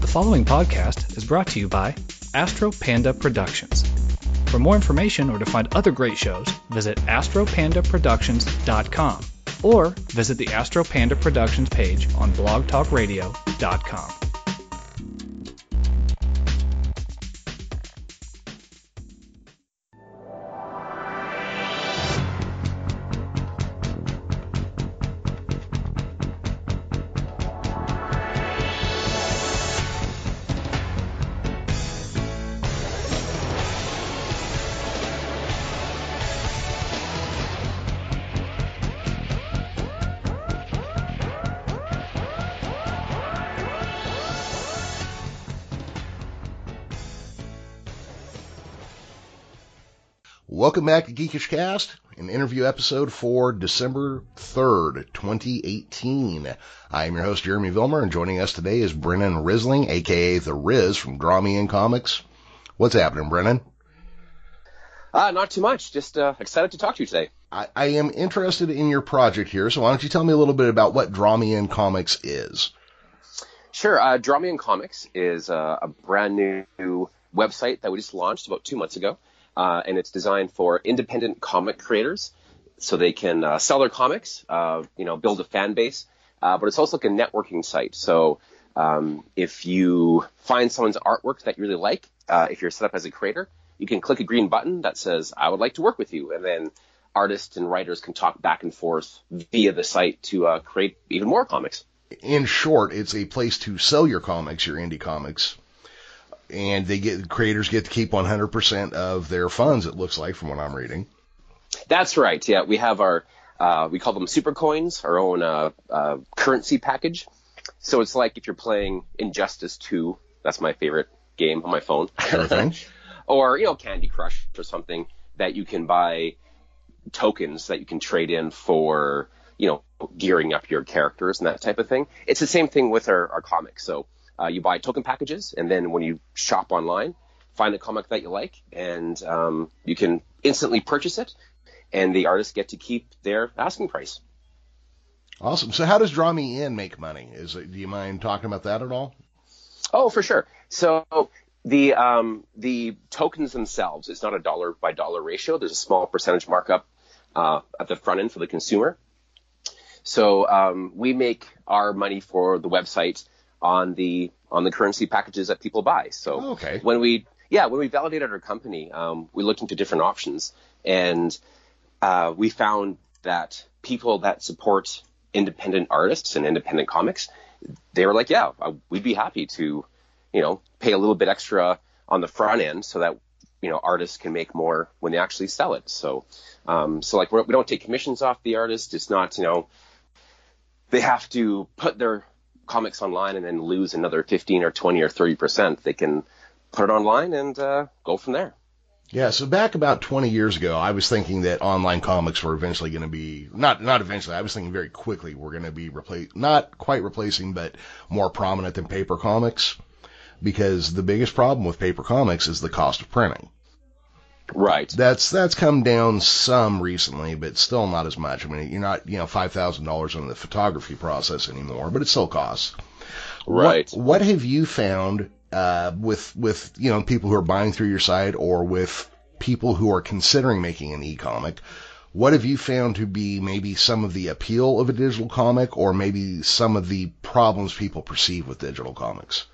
The following podcast is brought to you by Astro Panda Productions. For more information or to find other great shows, visit astropandaproductions.com or visit the Astro Panda Productions page on blogtalkradio.com. Welcome back to Geekish Cast, an interview episode for December 3rd, 2018. I am your host, Jeremy Vilmer, and joining us today is Brennan Risling, aka The Riz from Draw Me In Comics. What's happening, Brennan? Uh, not too much. Just uh, excited to talk to you today. I, I am interested in your project here, so why don't you tell me a little bit about what Draw Me In Comics is? Sure. Uh, Draw Me In Comics is uh, a brand new website that we just launched about two months ago uh, and it's designed for independent comic creators so they can uh, sell their comics, uh, you know, build a fan base. Uh, but it's also like a networking site. So um, if you find someone's artwork that you really like, uh, if you're set up as a creator, you can click a green button that says "I would like to work with you," and then artists and writers can talk back and forth via the site to uh, create even more comics. In short, it's a place to sell your comics, your indie comics, and they get creators get to keep 100% of their funds. It looks like from what I'm reading. That's right. Yeah, we have our uh, we call them super coins, our own uh, uh, currency package. So it's like if you're playing Injustice 2, that's my favorite game on my phone, sure or you know Candy Crush or something that you can buy tokens that you can trade in for you know gearing up your characters and that type of thing. It's the same thing with our, our comics. So uh, you buy token packages, and then when you shop online, find a comic that you like, and um, you can instantly purchase it, and the artists get to keep their asking price. Awesome. So, how does Draw Me In make money? Is it, do you mind talking about that at all? Oh, for sure. So the um, the tokens themselves, it's not a dollar by dollar ratio. There's a small percentage markup uh, at the front end for the consumer. So um, we make our money for the website on the on the currency packages that people buy. So oh, okay. when we yeah when we validated our company, um, we looked into different options and uh, we found that people that support independent artists and independent comics, they were like, yeah, uh, we'd be happy to, you know, pay a little bit extra on the front end so that you know artists can make more when they actually sell it. So, um, so like we're, we do not take commissions off the artist. It's not you know they have to put their comics online and then lose another 15 or 20 or 30 percent, they can put it online and uh, go from there. Yeah, so back about 20 years ago, I was thinking that online comics were eventually going to be not not eventually. I was thinking very quickly we're going to be replaced, not quite replacing, but more prominent than paper comics, because the biggest problem with paper comics is the cost of printing. Right. That's that's come down some recently, but still not as much. I mean, you're not you know five thousand dollars on the photography process anymore, but it still costs. Right. What, what have you found uh, with with you know people who are buying through your site or with people who are considering making an e-comic? What have you found to be maybe some of the appeal of a digital comic, or maybe some of the problems people perceive with digital comics?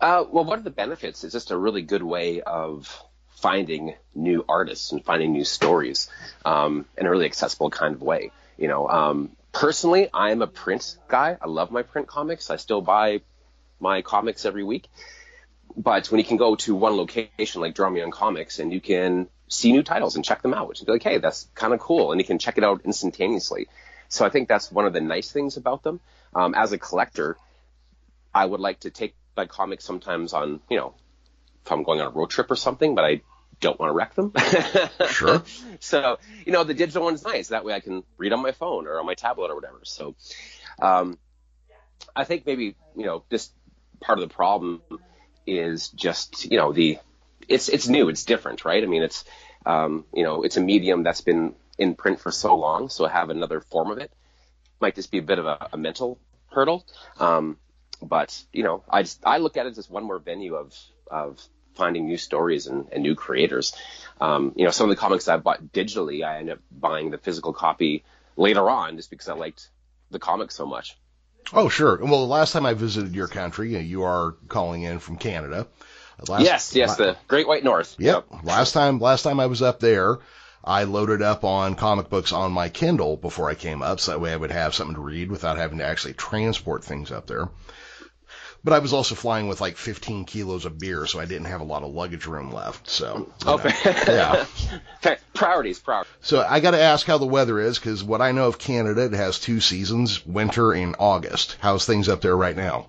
Uh, well, one of the benefits is just a really good way of finding new artists and finding new stories um, in a really accessible kind of way. You know, um, personally, I am a print guy. I love my print comics. I still buy my comics every week. But when you can go to one location like Draw Me In Comics and you can see new titles and check them out, and be like, hey, that's kind of cool, and you can check it out instantaneously. So I think that's one of the nice things about them. Um, as a collector, I would like to take my comics sometimes on, you know, if I'm going on a road trip or something, but I don't want to wreck them. sure. So, you know, the digital one's nice. That way I can read on my phone or on my tablet or whatever. So, um, I think maybe, you know, just part of the problem is just, you know, the, it's, it's new, it's different, right? I mean, it's, um, you know, it's a medium that's been in print for so long. So have another form of it might just be a bit of a, a mental hurdle. Um, but you know, I just I look at it as one more venue of of finding new stories and, and new creators. Um, you know, some of the comics I bought digitally, I ended up buying the physical copy later on just because I liked the comics so much. Oh, sure. Well, the last time I visited your country, you are calling in from Canada. Last, yes, yes, la- the Great White North. Yep. yep. Last time, last time I was up there, I loaded up on comic books on my Kindle before I came up, so that way I would have something to read without having to actually transport things up there. But I was also flying with like 15 kilos of beer, so I didn't have a lot of luggage room left. So, okay, yeah, priorities, priorities. So I got to ask how the weather is because what I know of Canada, it has two seasons: winter and August. How's things up there right now?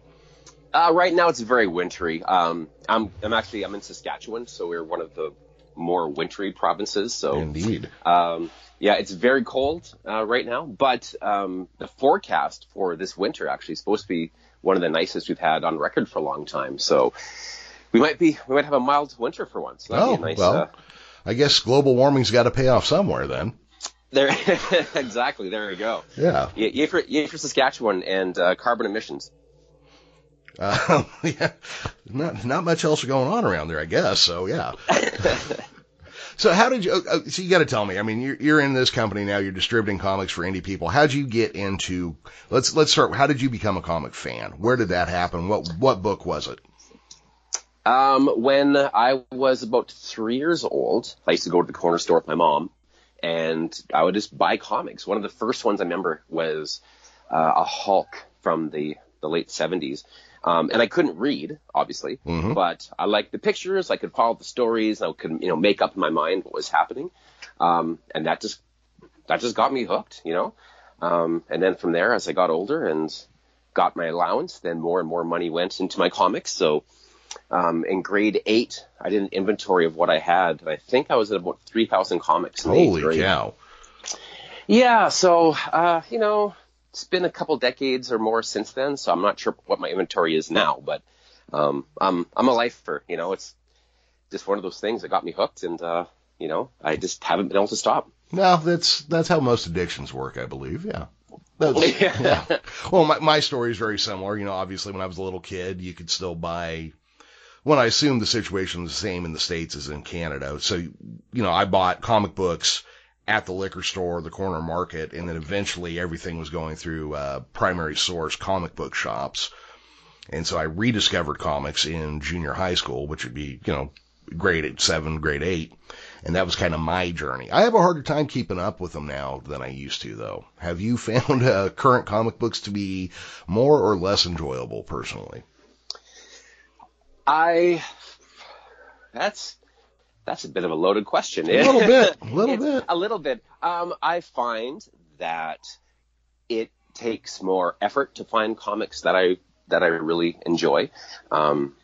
Uh, right now, it's very wintry. Um, I'm I'm actually I'm in Saskatchewan, so we're one of the more wintry provinces. So indeed, um, yeah, it's very cold uh, right now. But um, the forecast for this winter actually is supposed to be one of the nicest we've had on record for a long time. So we might be we might have a mild winter for once. That'd oh nice, well, uh, I guess global warming's got to pay off somewhere then. There, exactly. There we go. Yeah. Yay for, yay for Saskatchewan and uh, carbon emissions. Uh, yeah, not not much else going on around there, I guess. So yeah. so how did you? Uh, so you got to tell me. I mean, you're you're in this company now. You're distributing comics for indie people. How did you get into? Let's let's start. How did you become a comic fan? Where did that happen? What what book was it? Um, when I was about three years old, I used to go to the corner store with my mom, and I would just buy comics. One of the first ones I remember was uh, a Hulk from the the late 70s. Um, and I couldn't read, obviously, mm-hmm. but I liked the pictures. I could follow the stories. I could, you know, make up in my mind what was happening. Um, and that just, that just got me hooked, you know? Um, and then from there, as I got older and got my allowance, then more and more money went into my comics. So, um, in grade eight, I did an inventory of what I had. And I think I was at about 3,000 comics. Holy cow. Yeah. So, uh, you know, it's been a couple decades or more since then, so I'm not sure what my inventory is now, but um, I'm I'm a lifer. You know, it's just one of those things that got me hooked, and uh, you know, I just haven't been able to stop. No, that's that's how most addictions work, I believe. Yeah. yeah. yeah. Well, my my story is very similar. You know, obviously when I was a little kid, you could still buy. When I assume the situation is the same in the states as in Canada, so you know, I bought comic books at the liquor store, the corner market, and then eventually everything was going through uh, primary source comic book shops. And so I rediscovered comics in junior high school, which would be, you know, grade seven, grade eight. And that was kind of my journey. I have a harder time keeping up with them now than I used to, though. Have you found uh, current comic books to be more or less enjoyable personally? I, that's, that's a bit of a loaded question. A little bit, a little bit, a little bit. Um, I find that it takes more effort to find comics that I that I really enjoy. Um,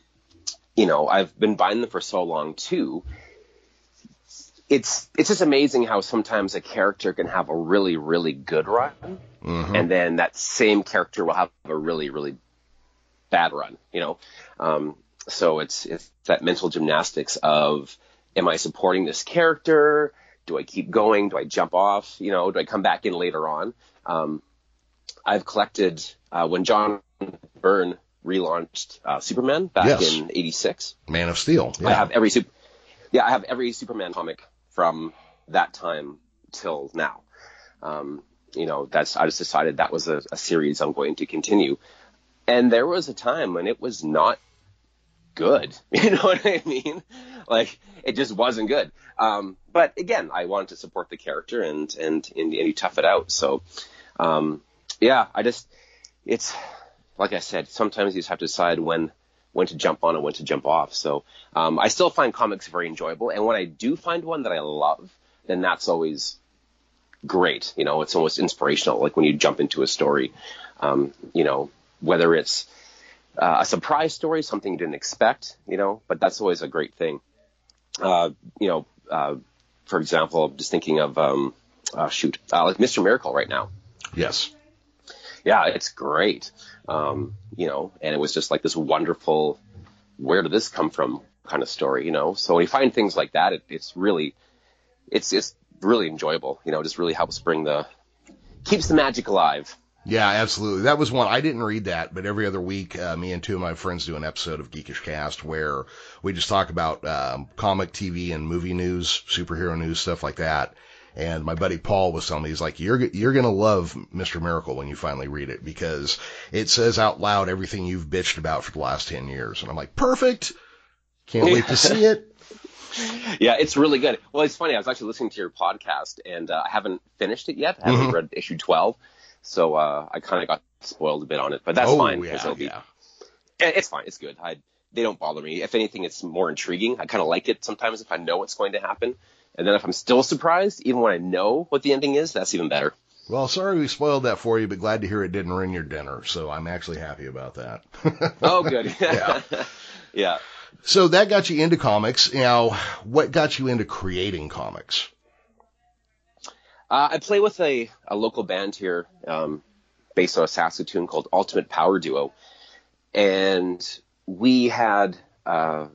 you know, I've been buying them for so long too. It's it's just amazing how sometimes a character can have a really really good run, mm-hmm. and then that same character will have a really really bad run. You know, um, so it's it's that mental gymnastics of am I supporting this character? Do I keep going? Do I jump off? You know, do I come back in later on? Um, I've collected uh, when John Byrne relaunched uh, Superman back yes. in '86. Man of Steel. Yeah. I have every super, yeah, I have every Superman comic from that time till now. Um, you know, that's I just decided that was a, a series I'm going to continue. And there was a time when it was not good. You know what I mean? Like it just wasn't good. Um, but again, I wanted to support the character and and and, and you tough it out. So um, yeah, I just it's like I said, sometimes you just have to decide when when to jump on and when to jump off. So um, I still find comics very enjoyable, and when I do find one that I love, then that's always great. You know, it's almost inspirational. Like when you jump into a story, um, you know, whether it's uh, a surprise story, something you didn't expect, you know, but that's always a great thing. Uh, you know, uh, for example, I'm just thinking of, um, uh, shoot, uh, like Mr. Miracle right now. Yes. Yeah, it's great. Um, you know, and it was just like this wonderful, where did this come from kind of story, you know? So when you find things like that, it, it's really, it's, it's really enjoyable, you know, just really helps bring the, keeps the magic alive. Yeah, absolutely. That was one I didn't read that, but every other week, uh, me and two of my friends do an episode of Geekish Cast where we just talk about um, comic, TV, and movie news, superhero news, stuff like that. And my buddy Paul was telling me, he's like, you're, you're going to love Mr. Miracle when you finally read it because it says out loud everything you've bitched about for the last 10 years. And I'm like, perfect. Can't wait to see it. Yeah, it's really good. Well, it's funny. I was actually listening to your podcast and uh, I haven't finished it yet. I haven't mm-hmm. read issue 12. So, uh, I kind of got spoiled a bit on it, but that's oh, fine. Yeah, it'll be, yeah. It's fine. It's good. I, they don't bother me. If anything, it's more intriguing. I kind of like it sometimes if I know what's going to happen. And then if I'm still surprised, even when I know what the ending is, that's even better. Well, sorry we spoiled that for you, but glad to hear it didn't ruin your dinner. So I'm actually happy about that. oh, good. yeah. yeah. So that got you into comics. Now, what got you into creating comics? Uh, I play with a, a local band here, um, based out of Saskatoon called Ultimate Power Duo. And we had uh,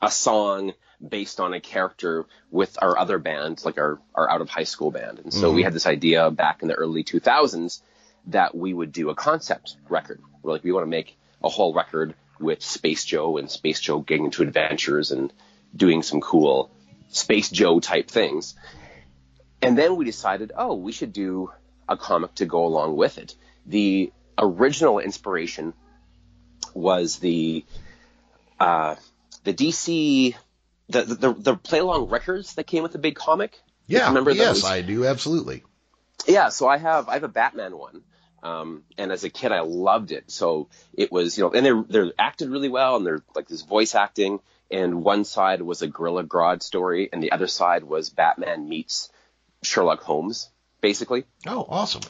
a song based on a character with our other band, like our, our out of high school band. And so mm-hmm. we had this idea back in the early 2000s that we would do a concept record. We're like, we want to make a whole record with Space Joe and Space Joe getting into adventures and doing some cool Space Joe type things. And then we decided, oh, we should do a comic to go along with it. The original inspiration was the uh, the DC the the, the play along records that came with the big comic. Yeah, remember yes, those? I do absolutely. Yeah, so I have I have a Batman one, um, and as a kid I loved it. So it was you know, and they're they're acted really well, and they're like this voice acting. And one side was a Gorilla Grodd story, and the other side was Batman meets Sherlock Holmes, basically. Oh, awesome.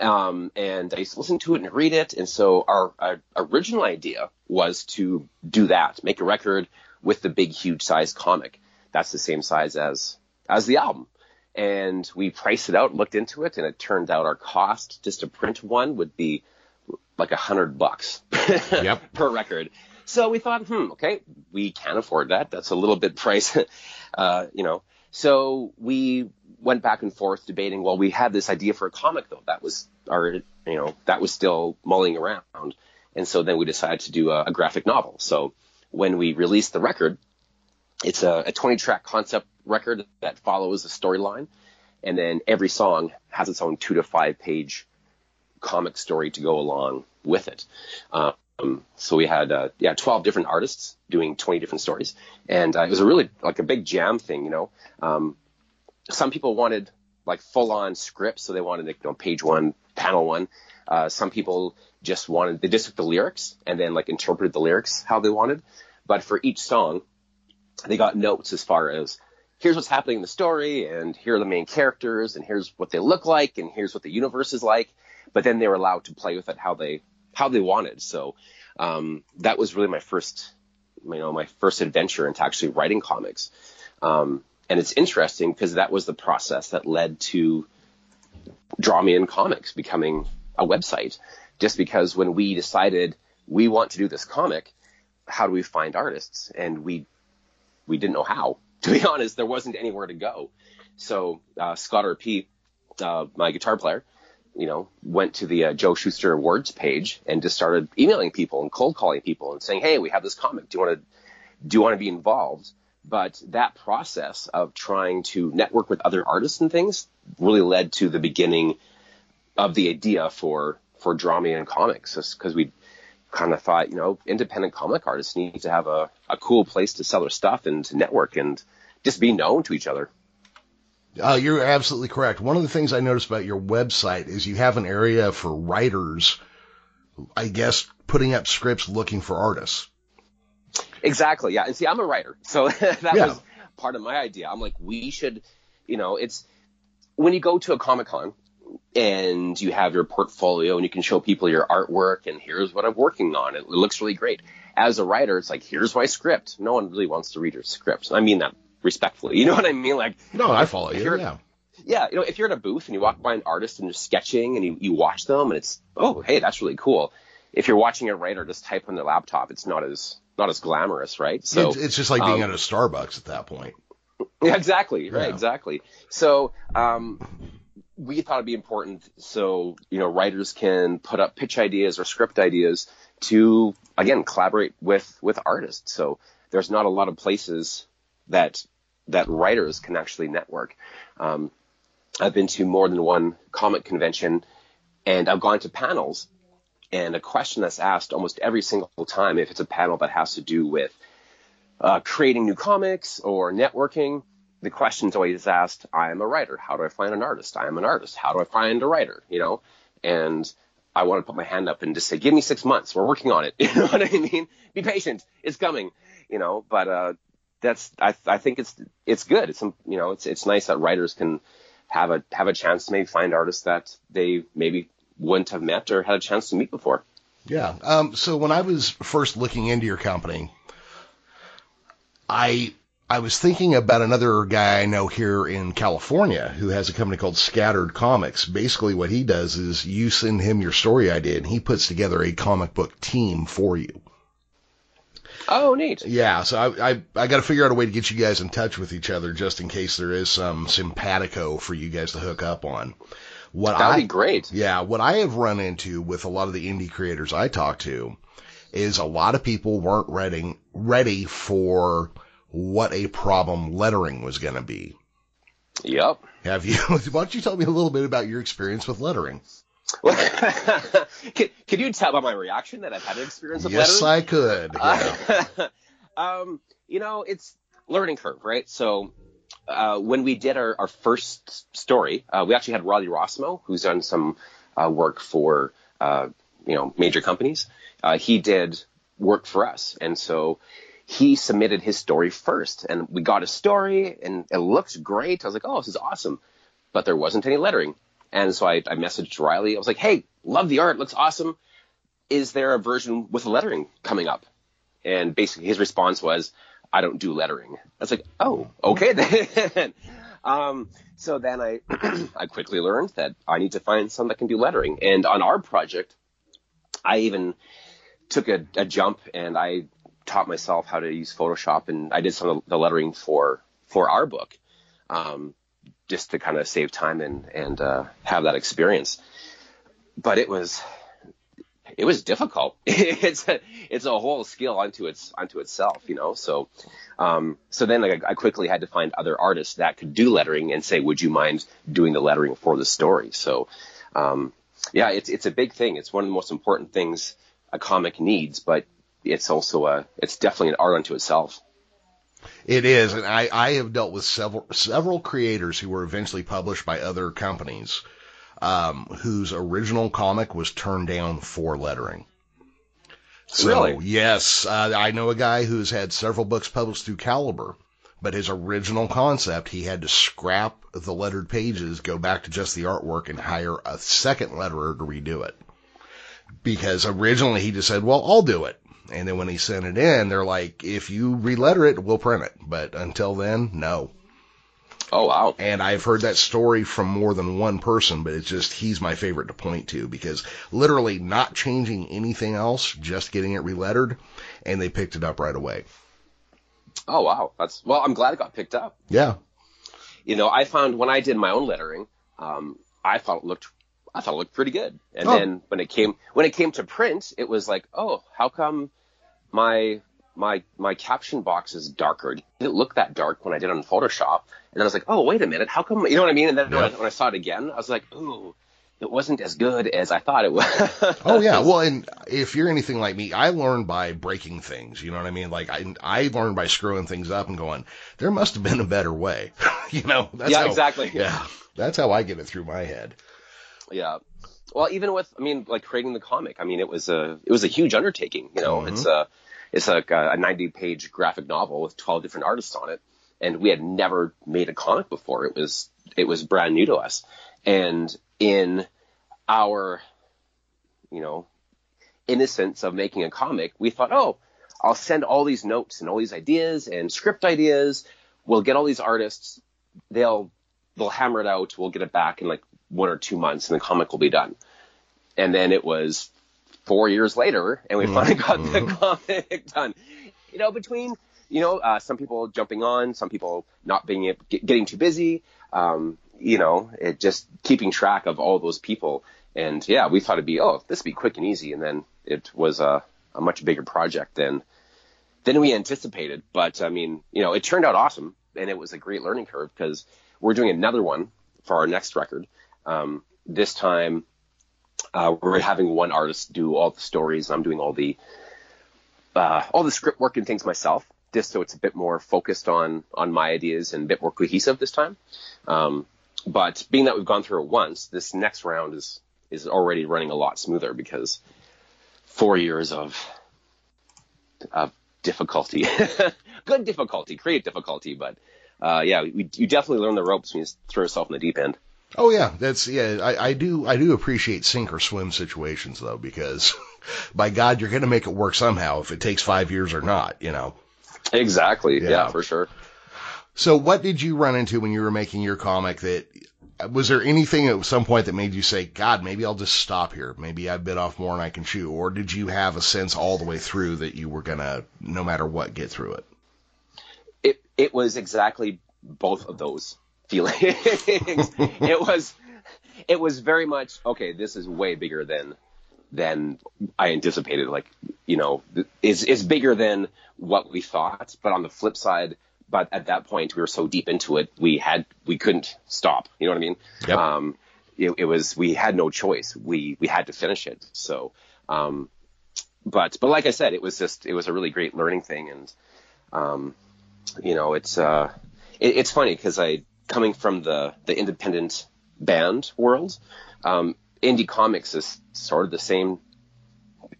Um, and I used to listen to it and read it. And so our, our, original idea was to do that, make a record with the big, huge size comic. That's the same size as as the album. And we priced it out, looked into it, and it turned out our cost just to print one would be like a hundred bucks yep. per record. So we thought, hmm, okay, we can't afford that. That's a little bit price, uh, you know. So we went back and forth debating. Well, we had this idea for a comic though. That was our, you know, that was still mulling around. And so then we decided to do a, a graphic novel. So when we released the record, it's a, a 20 track concept record that follows a storyline. And then every song has its own two to five page comic story to go along with it. Uh, Um, so we had, uh, yeah, 12 different artists doing 20 different stories. And uh, it was a really like a big jam thing, you know. Um, some people wanted like full on scripts. So they wanted, you know, page one, panel one. Uh, some people just wanted, they just took the lyrics and then like interpreted the lyrics how they wanted. But for each song, they got notes as far as here's what's happening in the story and here are the main characters and here's what they look like and here's what the universe is like. But then they were allowed to play with it how they, how they wanted. So, um, that was really my first, you know, my first adventure into actually writing comics. Um, and it's interesting because that was the process that led to Draw Me In Comics becoming a website just because when we decided we want to do this comic, how do we find artists? And we we didn't know how. To be honest, there wasn't anywhere to go. So uh, Scott RP, uh, my guitar player, you know, went to the uh, Joe Shuster Awards page and just started emailing people and cold calling people and saying, "Hey, we have this comic. Do you want to do you want to be involved?" But that process of trying to network with other artists and things really led to the beginning of the idea for for Me In Comics because we kind of thought, you know, independent comic artists need to have a, a cool place to sell their stuff and to network and just be known to each other. Uh, you're absolutely correct. One of the things I noticed about your website is you have an area for writers, I guess, putting up scripts looking for artists. Exactly. Yeah. And see, I'm a writer. So that yeah. was part of my idea. I'm like, we should, you know, it's when you go to a Comic Con, and you have your portfolio and you can show people your artwork and here's what I'm working on. It looks really great. As a writer, it's like, here's my script. No one really wants to read your script. I mean that respectfully. You know what I mean? Like, no, I follow you. Yeah. Yeah. You know, if you're in a booth and you walk by an artist and they're sketching and you, you watch them and it's, oh, hey, that's really cool. If you're watching a writer just type on their laptop, it's not as, not as glamorous, right? So it's, just like being um, at a Starbucks at that point. Yeah, exactly. Right. Exactly. So, um, we thought it'd be important so you know writers can put up pitch ideas or script ideas to again collaborate with with artists. So there's not a lot of places that that writers can actually network. Um, I've been to more than one comic convention, and I've gone to panels. And a question that's asked almost every single time, if it's a panel that has to do with uh, creating new comics or networking, the question's always asked, I am a writer. How do I find an artist? I am an artist. How do I find a writer? You know, and I want to put my hand up and just say, give me six months. We're working on it. You know what I mean? Be patient. It's coming. You know, but uh, that's I, I think it's it's good. It's you know it's it's nice that writers can have a have a chance to maybe find artists that they maybe wouldn't have met or had a chance to meet before. Yeah. Um, so when I was first looking into your company, I I was thinking about another guy I know here in California who has a company called Scattered Comics. Basically, what he does is you send him your story idea, and he puts together a comic book team for you. Oh, neat. Yeah, so I I, I got to figure out a way to get you guys in touch with each other just in case there is some simpatico for you guys to hook up on. What That'd I, be great. Yeah, what I have run into with a lot of the indie creators I talk to is a lot of people weren't ready ready for what a problem lettering was going to be. Yep. Have you? Why don't you tell me a little bit about your experience with lettering? could, could you tell by my reaction that I've had an experience with yes, lettering? Yes, I could. Yeah. Uh, um, you know, it's learning curve, right? So uh, when we did our, our first story, uh, we actually had Riley Rossmo, who's done some uh, work for uh, you know major companies. Uh, he did work for us, and so he submitted his story first, and we got a story, and it looked great. I was like, oh, this is awesome, but there wasn't any lettering, and so I, I messaged Riley. I was like, hey, love the art, looks awesome. Is there a version with lettering coming up? And basically, his response was, I don't do lettering. I was like, oh, okay then. um, so then I, I quickly learned that I need to find someone that can do lettering. And on our project, I even took a, a jump and I taught myself how to use Photoshop, and I did some of the lettering for for our book, um, just to kind of save time and and uh, have that experience. But it was it was difficult. it's a it's a whole skill unto its unto itself, you know. So um, so then like, I quickly had to find other artists that could do lettering and say, would you mind doing the lettering for the story? So um, yeah, it's it's a big thing. It's one of the most important things a comic needs, but it's also a it's definitely an art unto itself. It is, and I, I have dealt with several several creators who were eventually published by other companies, um, whose original comic was turned down for lettering. So really? yes, uh, I know a guy who's had several books published through Caliber, but his original concept he had to scrap the lettered pages, go back to just the artwork, and hire a second letterer to redo it. Because originally he just said, "Well, I'll do it," And then when he sent it in, they're like, if you reletter it, we'll print it. But until then, no. Oh, wow. And I've heard that story from more than one person, but it's just, he's my favorite to point to because literally not changing anything else, just getting it relettered, and they picked it up right away. Oh, wow. That's, well, I'm glad it got picked up. Yeah. You know, I found when I did my own lettering, um, I thought it looked I thought it looked pretty good. And oh. then when it came when it came to print, it was like, oh, how come my my my caption box is darker. It didn't look that dark when I did it on Photoshop. And then I was like, oh wait a minute, how come you know what I mean? And then yeah. when, I, when, I, saw it again, I was like, ooh, it wasn't as good as I thought it was. oh yeah, well, and if you're anything like me, I learn by breaking things. You know what I mean? Like I I learned by screwing things up and going, there must have been a better way. you know? That's yeah, how, exactly. Yeah, that's how I get it through my head. Yeah well, even with, I mean, like creating the comic, I mean, it was a, it was a huge undertaking. You know, mm-hmm. it's a, it's like a, a 90 page graphic novel with 12 different artists on it. And we had never made a comic before. It was, it was brand new to us. And in our, you know, innocence of making a comic, we thought, oh, I'll send all these notes and all these ideas and script ideas. We'll get all these artists. They'll, they'll hammer it out. We'll get it back in like one or two months and the comic will be done. And then it was four years later and we mm-hmm. finally got the mm-hmm. comic done. You know, between, you know, uh, some people jumping on, some people not being, getting too busy. Um, you know, it just keeping track of all those people. And yeah, we thought it'd be, oh, this would be quick and easy. And then it was a, a much bigger project than, than we anticipated. But I mean, you know, it turned out awesome and it was a great learning curve because we're doing another one for our next record. Um, this time, uh, we're having one artist do all the stories I'm doing all the, uh, all the script work and things myself just so it's a bit more focused on on my ideas and a bit more cohesive this time. Um, but being that we've gone through it once, this next round is is already running a lot smoother because four years of of difficulty, good difficulty, create difficulty, but uh, yeah, we, you definitely learn the ropes when you throw yourself in the deep end. Oh yeah, that's yeah. I, I do I do appreciate sink or swim situations though because by God you're going to make it work somehow if it takes five years or not. You know. Exactly. Yeah. yeah, for sure. So what did you run into when you were making your comic that was there anything at some point that made you say, God, maybe I'll just stop here. Maybe I've bit off more than I can chew. Or did you have a sense all the way through that you were going to, no matter what, get through it? It, it was exactly both of those feelings. it was, it was very much, okay, this is way bigger than than I anticipated. Like, you know, is is bigger than what we thought. But on the flip side, but at that point we were so deep into it, we had we couldn't stop. You know what I mean? Yep. Um, it, it was we had no choice. We we had to finish it. So, um, but but like I said, it was just it was a really great learning thing, and um, you know, it's uh, it, it's funny because I coming from the the independent band world. Um, indie comics is sort of the same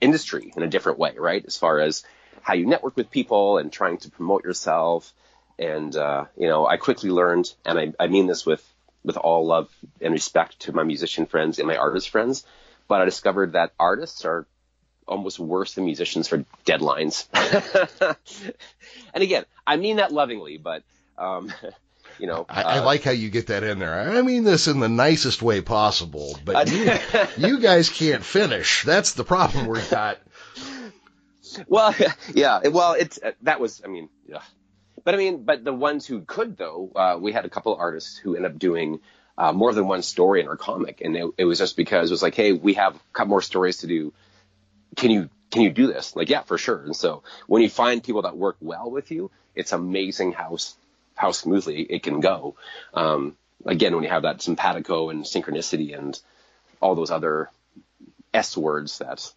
industry in a different way, right? As far as how you network with people and trying to promote yourself. And, uh, you know, I quickly learned, and I, I mean this with, with all love and respect to my musician friends and my artist friends, but I discovered that artists are almost worse than musicians for deadlines. and again, I mean that lovingly, but, um, you know. I, I, uh, like how you get that in there. I mean this in the nicest way possible, but you, you guys can't finish. That's the problem we've got. Well, yeah. Well, it's uh, that was. I mean, yeah. But I mean, but the ones who could though, uh, we had a couple of artists who ended up doing uh, more than one story in our comic, and it, it was just because it was like, hey, we have a couple more stories to do. Can you can you do this? Like, yeah, for sure. And so when you find people that work well with you, it's amazing how how smoothly it can go. Um, again, when you have that simpatico and synchronicity and all those other S words that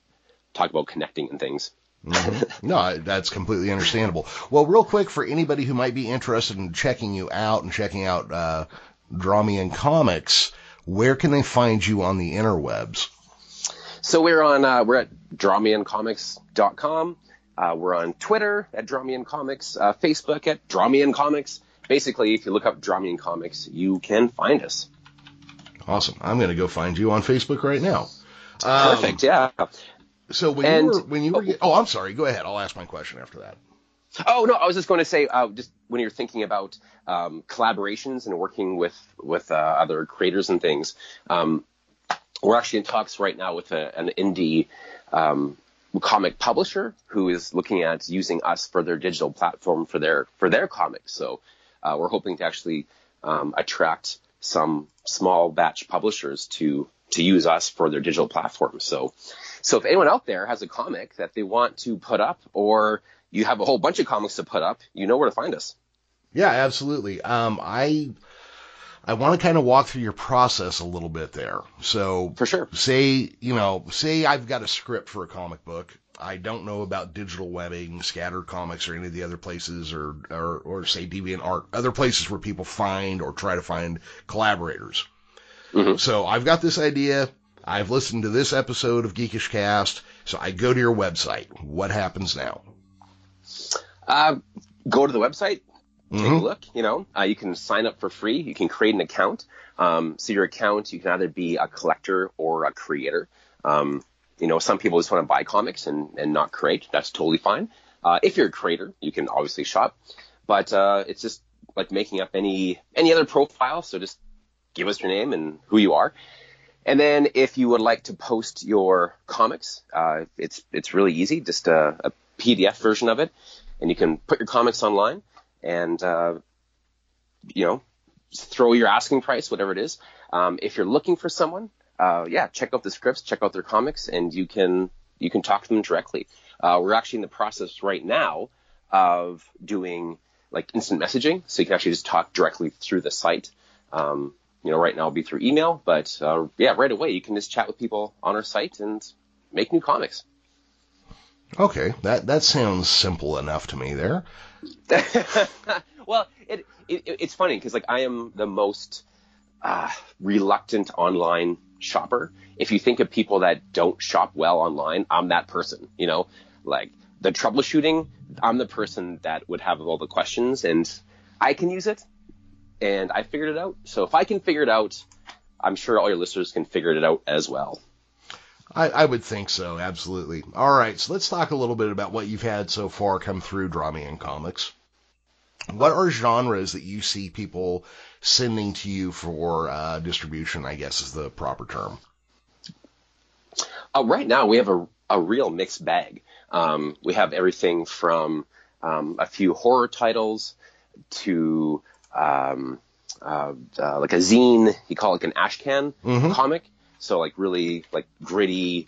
talk about connecting and things. mm-hmm. No, that's completely understandable. Well, real quick for anybody who might be interested in checking you out and checking out uh, In Comics, where can they find you on the interwebs? So we're on uh, we're at drawmeincomics.com. Uh, we're on Twitter at Draw Comics, uh, Facebook at Draw Comics, basically, if you look up Me Comics, you can find us. Awesome. I'm going to go find you on Facebook right now. Um, Perfect. Yeah. So when and, you were when you were oh, oh, I'm sorry. Go ahead. I'll ask my question after that. Oh no, I was just going to say, uh, just when you're thinking about um, collaborations and working with with uh, other creators and things, um, we're actually in talks right now with a, an indie um, comic publisher who is looking at using us for their digital platform for their for their comics. So uh, we're hoping to actually um, attract some small batch publishers to to use us for their digital platform. So, so if anyone out there has a comic that they want to put up, or you have a whole bunch of comics to put up, you know where to find us. Yeah, absolutely. Um, I I want to kind of walk through your process a little bit there. So, for sure, say you know, say I've got a script for a comic book. I don't know about digital webbing, Scatter Comics, or any of the other places, or, or, or say DeviantArt, other places where people find or try to find collaborators. Mm-hmm. So I've got this idea. I've listened to this episode of Geekish Cast. So I go to your website. What happens now? Uh, go to the website, take mm-hmm. a look. You know, uh, you can sign up for free. You can create an account. Um, so your account, you can either be a collector or a creator. Um, you know, some people just want to buy comics and, and not create. That's totally fine. Uh, if you're a creator, you can obviously shop, but uh, it's just like making up any any other profile. So just give us your name and who you are. And then if you would like to post your comics, uh, it's it's really easy, just a, a, PDF version of it, and you can put your comics online and uh, you know throw your asking price, whatever it is. Um, if you're looking for someone, uh, yeah, check out the scripts, check out their comics, and you can you can talk to them directly. Uh, we're actually in the process right now of doing like instant messaging, so you can actually just talk directly through the site. Um, you know, right now it'll be through email, but uh, yeah, right away you can just chat with people on our site and make new comics. Okay, that that sounds simple enough to me there. well, it, it it's funny because like I am the most uh, reluctant online shopper. If you think of people that don't shop well online, I'm that person. You know, like the troubleshooting, I'm the person that would have all the questions, and I can use it, and I figured it out. So if I can figure it out, I'm sure all your listeners can figure it out as well. I, I, would think so, absolutely. All right, so let's talk a little bit about what you've had so far come through Draw Me In Comics. What are genres that you see people sending to you for uh, distribution? I guess is the proper term. Uh, right now, we have a, a real mixed bag. Um, we have everything from um, a few horror titles to um, uh, uh, like a zine. You call it like an ashcan mm-hmm. comic. So like really like gritty,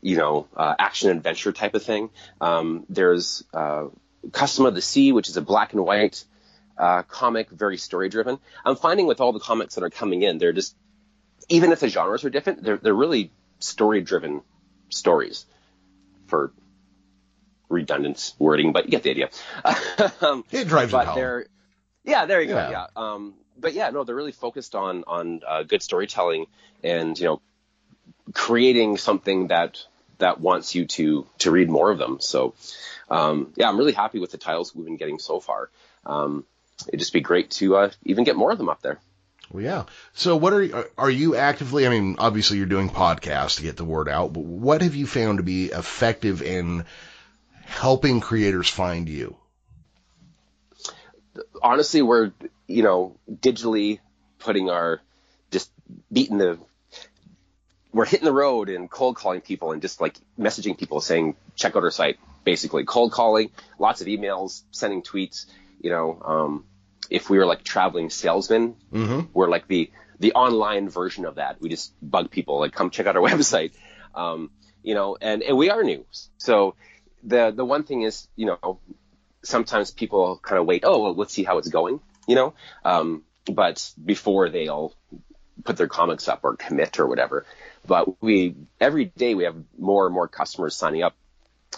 you know, uh, action adventure type of thing. Um, there's uh, Custom of the Sea, which is a black and white uh, comic, very story driven. I'm finding with all the comics that are coming in, they're just even if the genres are different, they're they're really story driven stories for redundant wording, but you get the idea. um, it drives but they're, Yeah, there you yeah. go. Yeah. Um, but yeah, no, they're really focused on on uh, good storytelling and you know creating something that that wants you to to read more of them. So um, yeah, I'm really happy with the titles we've been getting so far. Um, it'd just be great to uh, even get more of them up there. Well, yeah. So, what are are you actively? I mean, obviously, you're doing podcasts to get the word out, but what have you found to be effective in helping creators find you? Honestly, we're you know digitally putting our just beating the we're hitting the road and cold calling people and just like messaging people saying check out our site basically cold calling lots of emails sending tweets you know um, if we were like traveling salesmen, mm-hmm. we're like the the online version of that. We just bug people like come check out our website, um, you know, and and we are new. So the the one thing is, you know, sometimes people kind of wait. Oh, well, let's see how it's going, you know, um, but before they all put their comics up or commit or whatever. But we every day we have more and more customers signing up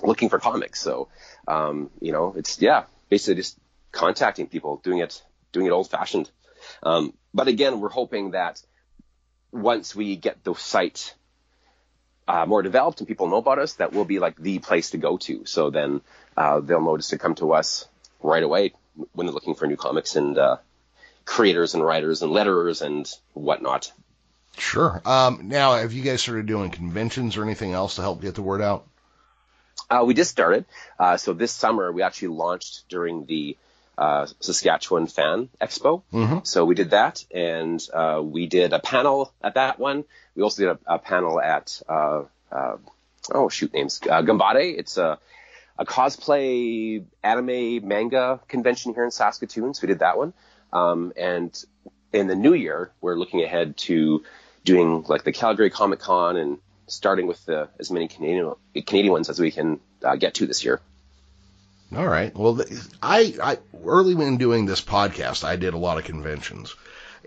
looking for comics. So um, you know, it's yeah, basically just contacting people, doing it doing it old fashioned. Um, but again, we're hoping that once we get the site uh, more developed and people know about us, that we'll be like the place to go to. So then uh, they'll notice to come to us right away when they're looking for new comics and uh, creators and writers and letterers and whatnot. Sure. Um, now, have you guys started doing conventions or anything else to help get the word out? Uh, we just started. Uh, so this summer, we actually launched during the uh, Saskatchewan Fan Expo. Mm-hmm. So we did that, and uh, we did a panel at that one. We also did a, a panel at uh, uh oh shoot names uh, Gambate. It's a a cosplay anime manga convention here in Saskatoon. So we did that one, um, and in the new year we're looking ahead to doing like the Calgary Comic Con and starting with the, as many Canadian Canadian ones as we can uh, get to this year. All right. Well, I, I early when doing this podcast, I did a lot of conventions,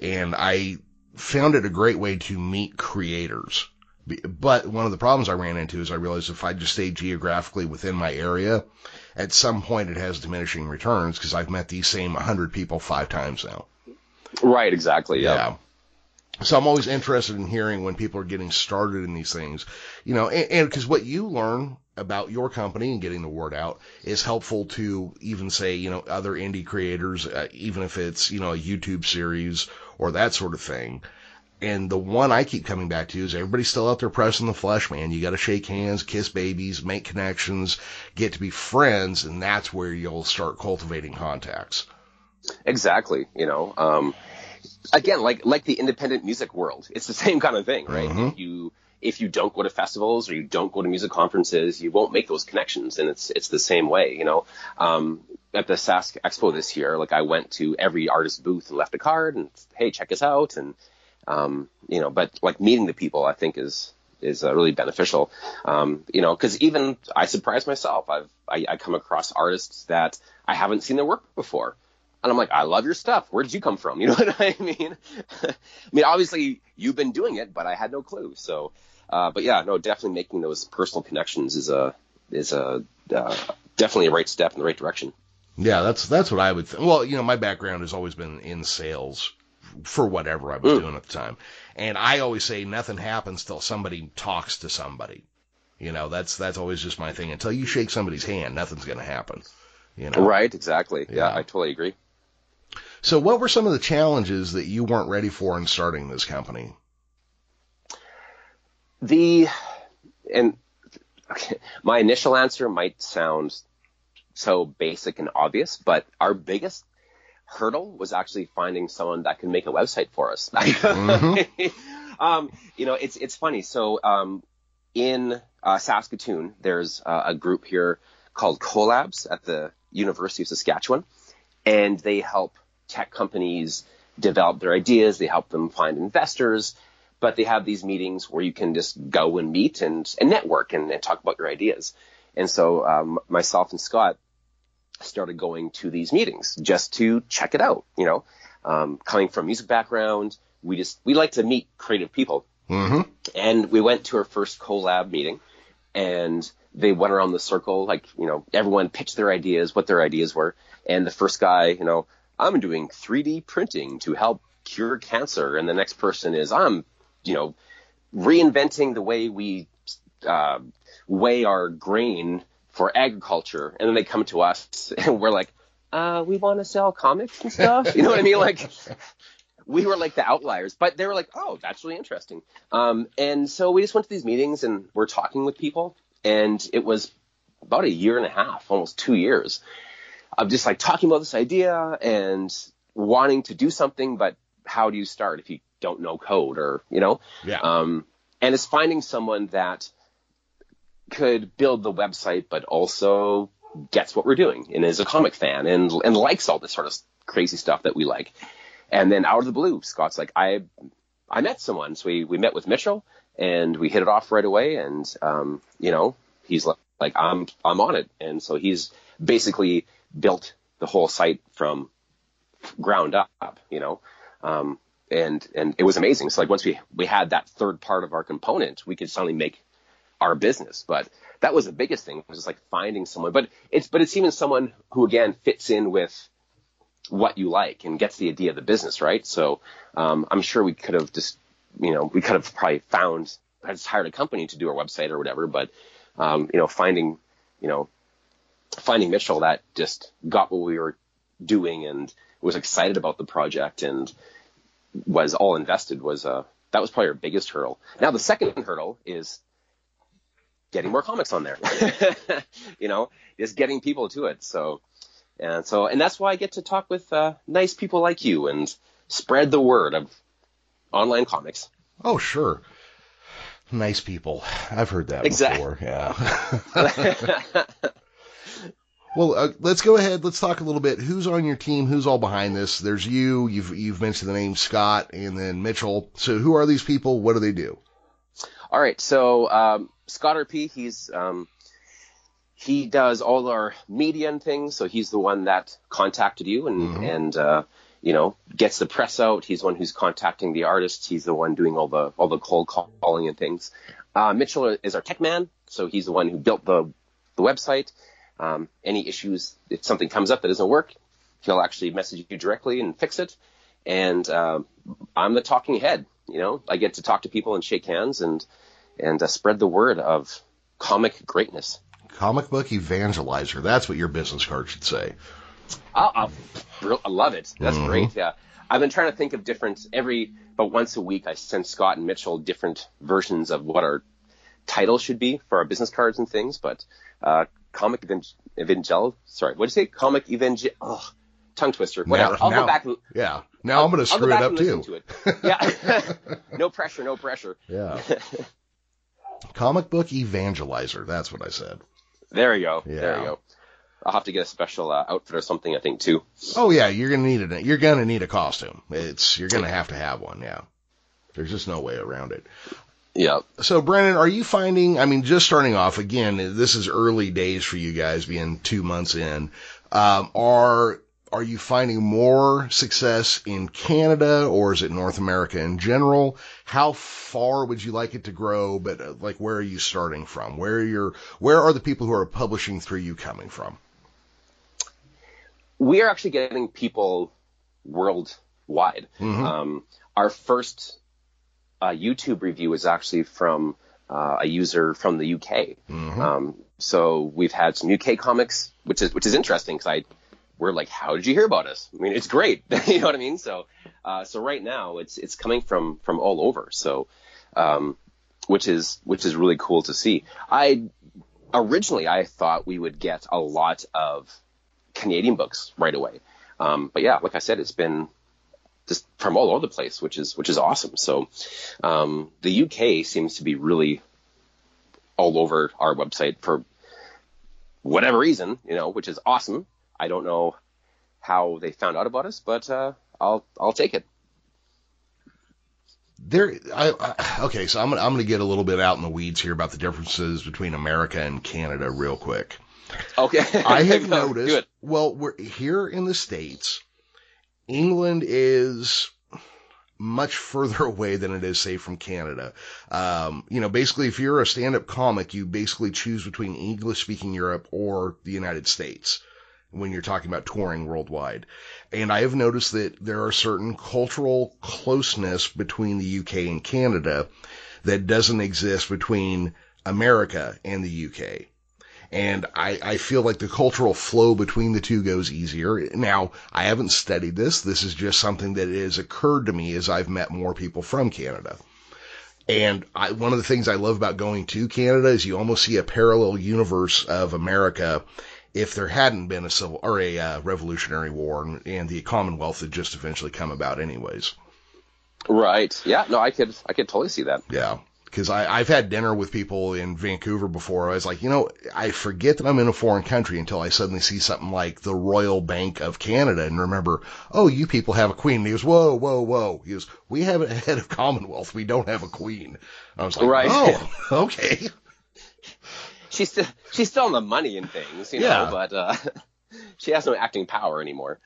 and I found it a great way to meet creators. But one of the problems I ran into is I realized if I just stay geographically within my area, at some point it has diminishing returns because I've met these same 100 people five times now. Right, exactly. Yeah. yeah. So I'm always interested in hearing when people are getting started in these things, you know, and because what you learn about your company and getting the word out is helpful to even say, you know, other indie creators, uh, even if it's, you know, a YouTube series or that sort of thing. And the one I keep coming back to is everybody's still out there pressing the flesh, man. You got to shake hands, kiss babies, make connections, get to be friends, and that's where you'll start cultivating contacts. Exactly. You know, um, again, like like the independent music world, it's the same kind of thing, right? Mm-hmm. You if you don't go to festivals or you don't go to music conferences, you won't make those connections, and it's it's the same way, you know. Um, at the Sask Expo this year, like I went to every artist booth and left a card and hey, check us out, and um, you know, but like meeting the people, I think is is uh, really beneficial. Um, you know, because even I surprise myself. I've I, I come across artists that I haven't seen their work before. And I'm like, I love your stuff. Where did you come from? You know what I mean? I mean, obviously you've been doing it, but I had no clue. So, uh, but yeah, no, definitely making those personal connections is a is a uh, definitely a right step in the right direction. Yeah, that's that's what I would. Th- well, you know, my background has always been in sales for whatever I was mm. doing at the time, and I always say nothing happens till somebody talks to somebody. You know, that's that's always just my thing. Until you shake somebody's hand, nothing's going to happen. You know, right? Exactly. Yeah, yeah, I totally agree. So, what were some of the challenges that you weren't ready for in starting this company? The and okay, my initial answer might sound so basic and obvious, but our biggest hurdle was actually finding someone that can make a website for us. mm-hmm. um, you know, it's it's funny. So um, in uh, Saskatoon, there's uh, a group here called Collabs at the University of Saskatchewan, and they help tech companies develop their ideas. They help them find investors, but they have these meetings where you can just go and meet and, and network and, and talk about your ideas. And so um, myself and Scott started going to these meetings just to check it out. You know, um, coming from music background, we just we like to meet creative people. Mm-hmm. And we went to our first collab meeting, and they went around the circle, like you know, everyone pitched their ideas, what their ideas were, and the first guy, you know, I'm doing 3D printing to help cure cancer, and the next person is I'm, you know, reinventing the way we uh, weigh our grain for agriculture, and then they come to us and we're like, uh, we want to sell comics and stuff. You know what I mean? Like, we were like the outliers, but they were like, oh, that's really interesting. Um, and so we just went to these meetings and we're talking with people, and it was about a year and a half, almost two years, of just like talking about this idea and wanting to do something, but how do you start if you don't know code or you know? Yeah. Um, and it's finding someone that could build the website, but also gets what we're doing and is a comic fan and and likes all this sort of crazy stuff that we like. And then out of the blue, Scott's like, I I met someone. So we, we met with Mitchell and we hit it off right away. And, um, you know, he's like, like, I'm, I'm on it. And so he's basically built the whole site from ground up, you know, um, and, and it was amazing. So like once we, we had that third part of our component, we could suddenly make our business. But that was the biggest thing was just like finding someone, but it's, but it's even someone who again fits in with what you like and gets the idea of the business, right? So, um, I'm sure we could have just, you know, we could have probably found, just hired a company to do our website or whatever, but, um, you know, finding, you know, finding Mitchell that just got what we were doing and was excited about the project and was all invested was uh that was probably our biggest hurdle. Now the second hurdle is getting more comics on there. you know, just getting people to it. So and so and that's why I get to talk with uh, nice people like you and spread the word of online comics. Oh sure. Nice people. I've heard that exactly. before. Yeah. Well, uh, let's go ahead. Let's talk a little bit. Who's on your team? Who's all behind this? There's you. You've you've mentioned the name Scott and then Mitchell. So who are these people? What do they do? All right. So um, Scott RP, he's um, he does all our media and things. So he's the one that contacted you and mm-hmm. and uh, you know gets the press out. He's the one who's contacting the artists. He's the one doing all the all the cold calling and things. Uh, Mitchell is our tech man. So he's the one who built the the website. Um, any issues, if something comes up that doesn't work, he'll actually message you directly and fix it. And um, I'm the talking head. You know, I get to talk to people and shake hands and and uh, spread the word of comic greatness. Comic book evangelizer. That's what your business card should say. I, I love it. That's mm-hmm. great. Yeah. I've been trying to think of different every but once a week I send Scott and Mitchell different versions of what our title should be for our business cards and things. But uh, comic evangel. Sorry, what did you say? Comic evangel. Oh, tongue twister. Whatever. Now, I'll now, go back. Yeah. Now I'll, I'm going to screw it up too. To it. Yeah. no pressure. No pressure. Yeah. Comic book evangelizer. That's what I said. There you go. Yeah. There you go. I'll have to get a special uh, outfit or something. I think too. Oh yeah, you're gonna need it. You're gonna need a costume. It's you're gonna have to have one. Yeah. There's just no way around it. Yeah. So, Brennan, are you finding, I mean, just starting off, again, this is early days for you guys being two months in. Um, are, are you finding more success in Canada or is it North America in general? How far would you like it to grow? But uh, like, where are you starting from? Where are your, where are the people who are publishing through you coming from? We are actually getting people worldwide. Mhm. Um, our first uh, YouTube review was actually from uh, a user from the UK. Mhm. Um, so we've had some UK comics, which is which is interesting because I we're like, how did you hear about us? I mean, it's great, you know what I mean? So uh, so right now it's it's coming from from all over. So um, which is which is really cool to see. I originally I thought we would get a lot of Canadian books right away, um, but yeah, like I said, it's been just from all over the place, which is which is awesome. So um, the UK seems to be really all over our website for whatever reason, you know, which is awesome. I don't know how they found out about us, but uh, I'll I'll take it. There, I, I okay, so I'm gonna, I'm gonna get a little bit out in the weeds here about the differences between America and Canada real quick. Okay, I have noticed. Good. Well, we're here in the states. England is much further away than it is, say, from Canada. Um, you know, basically, if you're a stand-up comic, you basically choose between English-speaking Europe or the United States when you're talking about touring worldwide. And I have noticed that there are certain cultural closeness between the UK and Canada that doesn't exist between America and the UK. And I, I feel like the cultural flow between the two goes easier. Now, I haven't studied this. This is just something that has occurred to me as I've met more people from Canada. And I, one of the things I love about going to Canada is you almost see a parallel universe of America if there hadn't been a civil or a uh, revolutionary war and, and the Commonwealth had just eventually come about anyways. Right. Yeah. No, I could I could totally see that. Yeah. Cause I, I've had dinner with people in Vancouver before. I was like, you know, I forget that I'm in a foreign country until I suddenly see something like the Royal Bank of Canada and remember, oh, you people have a queen. And he goes, whoa, whoa, whoa. He goes, we have a head of Commonwealth. We don't have a queen. I was like, Right. oh, okay. She's still she's still on the money and things, you know, Yeah. but uh, she has no acting power anymore.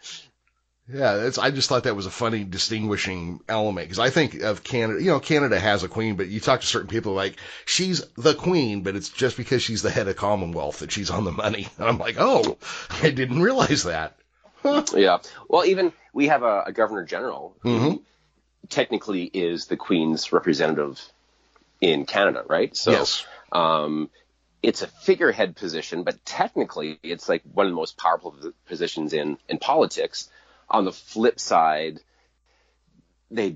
Yeah, it's, I just thought that was a funny distinguishing element because I think of Canada, you know, Canada has a queen, but you talk to certain people like she's the queen, but it's just because she's the head of Commonwealth that she's on the money. And I'm like, oh, I didn't realize that. Yeah. Well, even we have a, a governor general who Mhm. technically is the Queen's representative in Canada, right? So yes. um, it's a figurehead position, but technically it's like one of the most powerful positions in in politics. On the flip side, they,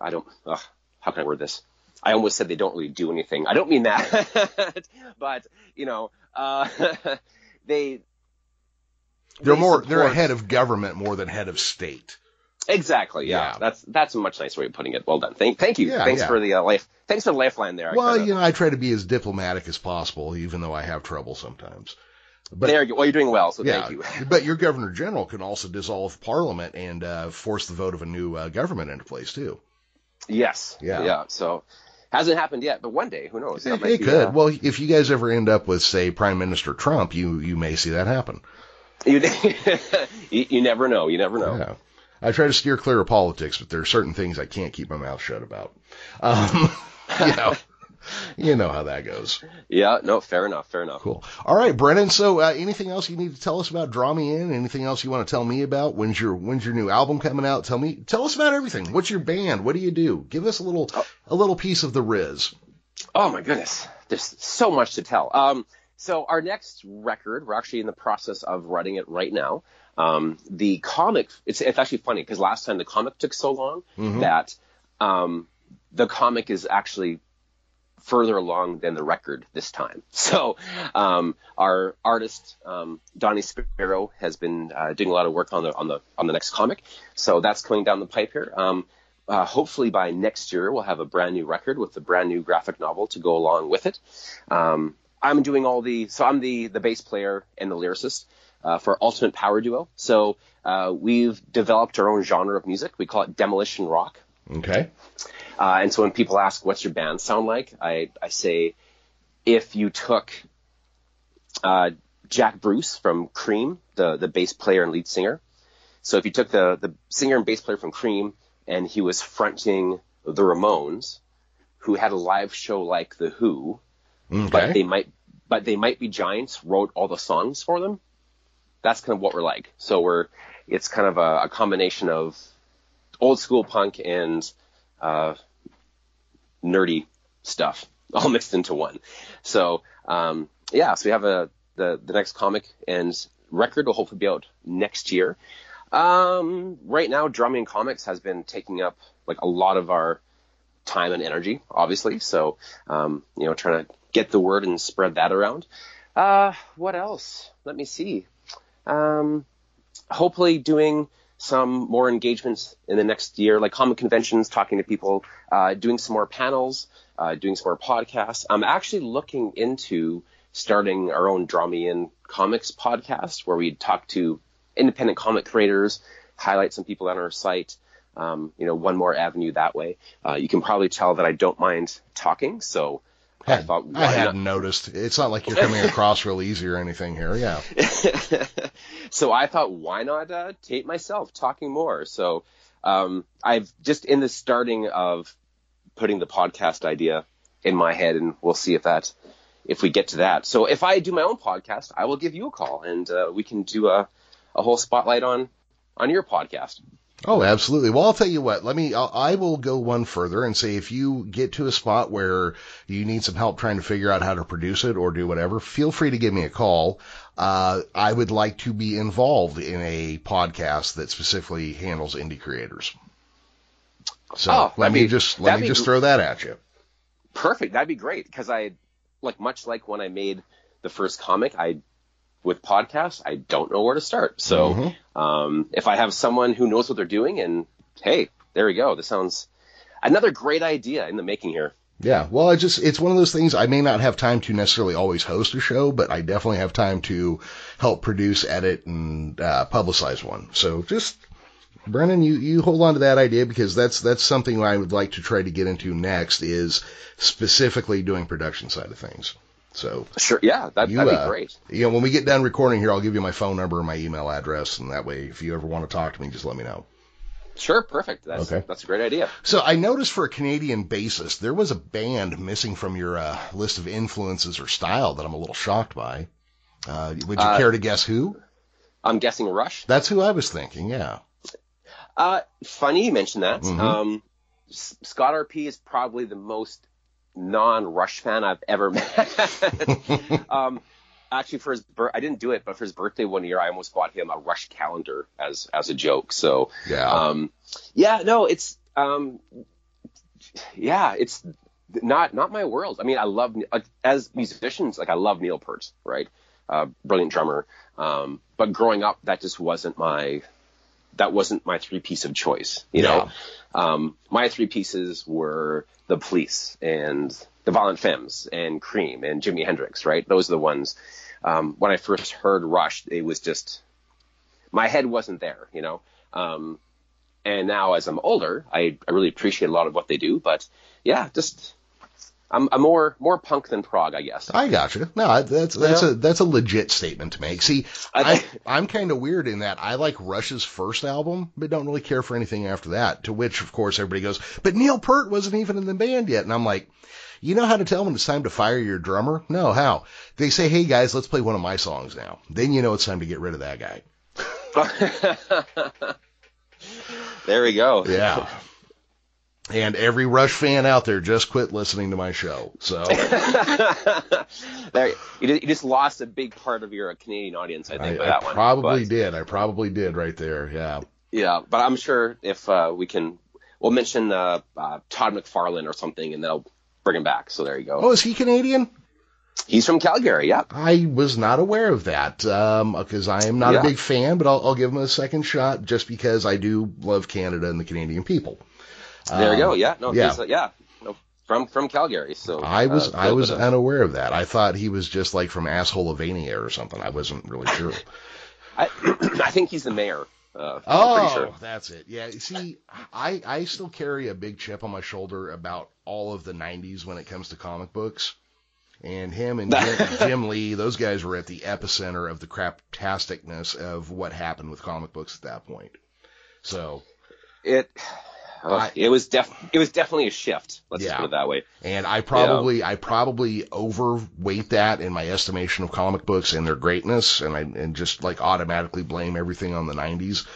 I don't, ugh, how can I word this? I almost said they don't really do anything. I don't mean that, but you know, uh, they. They're they more, they're support- a head of government more than head of state. Exactly. Yeah. Yeah. That's that's a much nicer way of putting it. Well done. Thank thank you. Yeah, Thanks yeah. for the uh, life. Thanks for the lifeline there. Well, kinda- you know, I try to be as diplomatic as possible, even though I have trouble sometimes. But there you go. Well, you're doing well. So yeah, thank you. but your governor general can also dissolve parliament and uh, force the vote of a new uh, government into place too. yes. Yeah. Yeah. So hasn't happened yet, but one day, who knows? It, it be, could. uh, Well, if you guys ever end up with, say, Prime Minister Trump, you you may see that happen. you, you you never know. You never know. Yeah. I try to steer clear of politics, but there are certain things I can't keep my mouth shut about. Um, you know, you know how that goes. Yeah. No. Fair enough. Fair enough. Cool. All right, Brennan. So, uh, anything else you need to tell us about Draw Me In? Anything else you want to tell me about? When's your When's your new album coming out? Tell me. Tell us about everything. What's your band? What do you do? Give us a little a little piece of the Riz. Oh my goodness, there's so much to tell. Um, so our next record, we're actually in the process of writing it right now. Um, the comic, it's, it's actually funny because last time the comic took so long that um, the comic is actually further along than the record this time. So um, our artist um, Donnie Sparrow has been uh, doing a lot of work on the on the on the next comic. So that's coming down the pipe here. Um, uh, hopefully by next year we'll have a brand new record with a brand new graphic novel to go along with it. Um, I'm doing all the so I'm the the bass player and the lyricist uh, for Ultimate Power Duo. So uh, we've developed our own genre of music. We call it demolition rock. Okay. Uh, and so when people ask, "What's your band sound like?" I I say, if you took uh, Jack Bruce from Cream, the the bass player and lead singer. So if you took the the singer and bass player from Cream and he was fronting the Ramones, who had a live show like the Who, Okay. but they might but they might be giants wrote all the songs for them that's kind of what we're like so we're it's kind of a, a combination of old school punk and uh, nerdy stuff all mixed into one so um, yeah so we have a the the next comic and record will hopefully be out next year um, right now Draw Me In Comics has been taking up like a lot of our time and energy, obviously. So, um, you know, trying to get the word and spread that around. Uh, what else? Let me see. Um, hopefully doing some more engagements in the next year, like comic conventions, talking to people, uh, doing some more panels, uh, doing some more podcasts. I'm actually looking into starting our own Draw Me In Comics podcast where we talk to independent comic creators, highlight some people on our site, um, you know, one more avenue that way. Uh, you can probably tell that I don't mind talking, so I had, thought, I hadn't noticed. It's not like you're coming across real easy or anything here. Yeah. so I thought, why not uh, tape myself talking more? So um, I've just in the starting of putting the podcast idea in my head, and we'll see if that if we get to that. So if I do my own podcast, I will give you a call, and uh, we can do a a whole spotlight on on your podcast. Oh, absolutely. Well, I'll tell you what. Let me. I'll, I will go one further and say, if you get to a spot where you need some help trying to figure out how to produce it or do whatever, feel free to give me a call. Uh, I would like to be involved in a podcast that specifically handles indie creators. So Oh, let me be- just let me just throw that at you. Perfect. That'd be great because I like much like when I made the first comic, I with podcasts, I don't know where to start. So Mhm. um, if I have someone who knows what they're doing, and hey, there we go. This sounds another great idea in the making here. Yeah, well, I just, it's one of those things I may not have time to necessarily always host a show, but I definitely have time to help produce, edit, and uh, publicize one. So just, Brennan, you, you hold on to that idea because that's, that's something I would like to try to get into next is specifically doing production side of things. So, Sure. Yeah, that, You, that'd uh, be great. you know, when we get done recording here, I'll give you my phone number and my email address, and that way, if you ever want to talk to me, just let me know. Sure. Perfect. That's Okay. that's a great idea. So I noticed for a Canadian bassist, there was a band missing from your uh, list of influences or style that I'm a little shocked by. Uh, would you Uh, care to guess who? I'm guessing Rush. That's who I was thinking. Yeah. Uh, funny you mentioned that. Mhm. Um, S- Scott RP is probably the most non-Rush fan I've ever met. um, actually, for his bir- I didn't do it, but for his birthday one year, I almost bought him a Rush calendar as as a joke. So, Yeah. um, yeah, no, it's um, yeah, it's not not my world. I mean, I love as musicians, like I love Neil Peart, right? Uh, brilliant drummer. Um, but growing up, that just wasn't my that wasn't my three piece of choice. You know, um, my three pieces were the Police and the Violent Femmes and Cream and Jimi Hendrix. Right? Those are the ones. Um, when I first heard Rush, it was just my head wasn't there. You know. Um, and now as I'm older, I, I really appreciate a lot of what they do. But yeah, just I'm, I'm more more punk than prog, I guess. I got you. No, that's that's Yeah. a that's a legit statement to make. See, I- I, I'm kind of weird in that I like Rush's first album, but don't really care for anything after that. To which, of course, everybody goes, "But Neil Peart wasn't even in the band yet," and I'm like. You know how to tell when it's time to fire your drummer? No, how? They say, "Hey guys, let's play one of my songs now." Then you know it's time to get rid of that guy. there we go. Yeah. And every Rush fan out there just quit listening to my show. So there, you, just, you just lost a big part of your Canadian audience, I I, think, I that one. probably But, did. I probably did right there. Yeah. Yeah, but I'm sure if uh, we can, we'll mention uh, uh, Todd McFarlane or something, and they'll bring him back. So there you go. Oh, is he Canadian? He's from Calgary. Yeah. I was not aware of that um, because I am not Yeah. a big fan, but I'll, I'll give him a second shot just because I do love Canada and the Canadian people. There Um, you go. Yeah. No. yeah. he's, uh, yeah. No. from from Calgary. So I was uh, I was unaware of that. I thought he was just like from assholeovania or something. I wasn't really sure. I, I think he's the mayor. Uh, oh, sure. that's it. Yeah. See, I I still carry a big chip on my shoulder about all of the '90s when it comes to comic books. And him and Jim, Jim Lee, those guys were at the epicenter of the craptasticness of what happened with comic books at that point. So it uh, it was def it was definitely a shift. Let's Yeah. put it that way. And I probably I probably overweight that in my estimation of comic books and their greatness, and I and just like automatically blame everything on the '90s.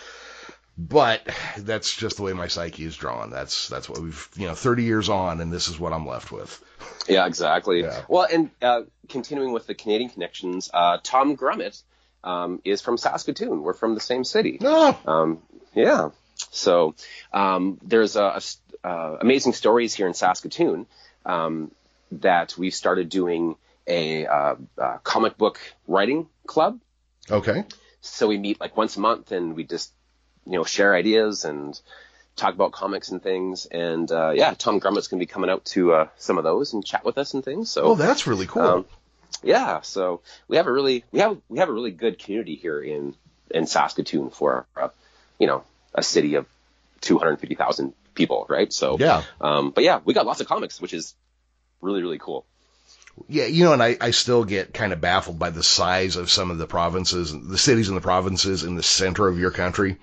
But that's just the way my psyche is drawn. That's that's what we've you know 30 years on, and this is what I'm left with. Yeah, exactly. Yeah. Well, and uh, continuing with the Canadian connections, uh, Tom Grummett um, is from Saskatoon. We're from the same city. No, Um, yeah. So um, there's a, a uh, amazing stories here in Saskatoon um, that we've started doing a uh, uh, comic book writing club. okay, So we meet like once a month and we just you know share ideas and talk about comics and things. And uh, yeah, Tom Grummett's going to be coming out to uh, some of those and chat with us and things. So oh that's really cool. um, yeah, so we have a really we have we have a really good community here in in Saskatoon for uh, you know a city of 250,000 people, right? So Yeah. um, but yeah, we got lots of comics, which is really really cool. Yeah, you know, and I, I still get kind of baffled by the size of some of the provinces, the cities and the provinces in the center of your country.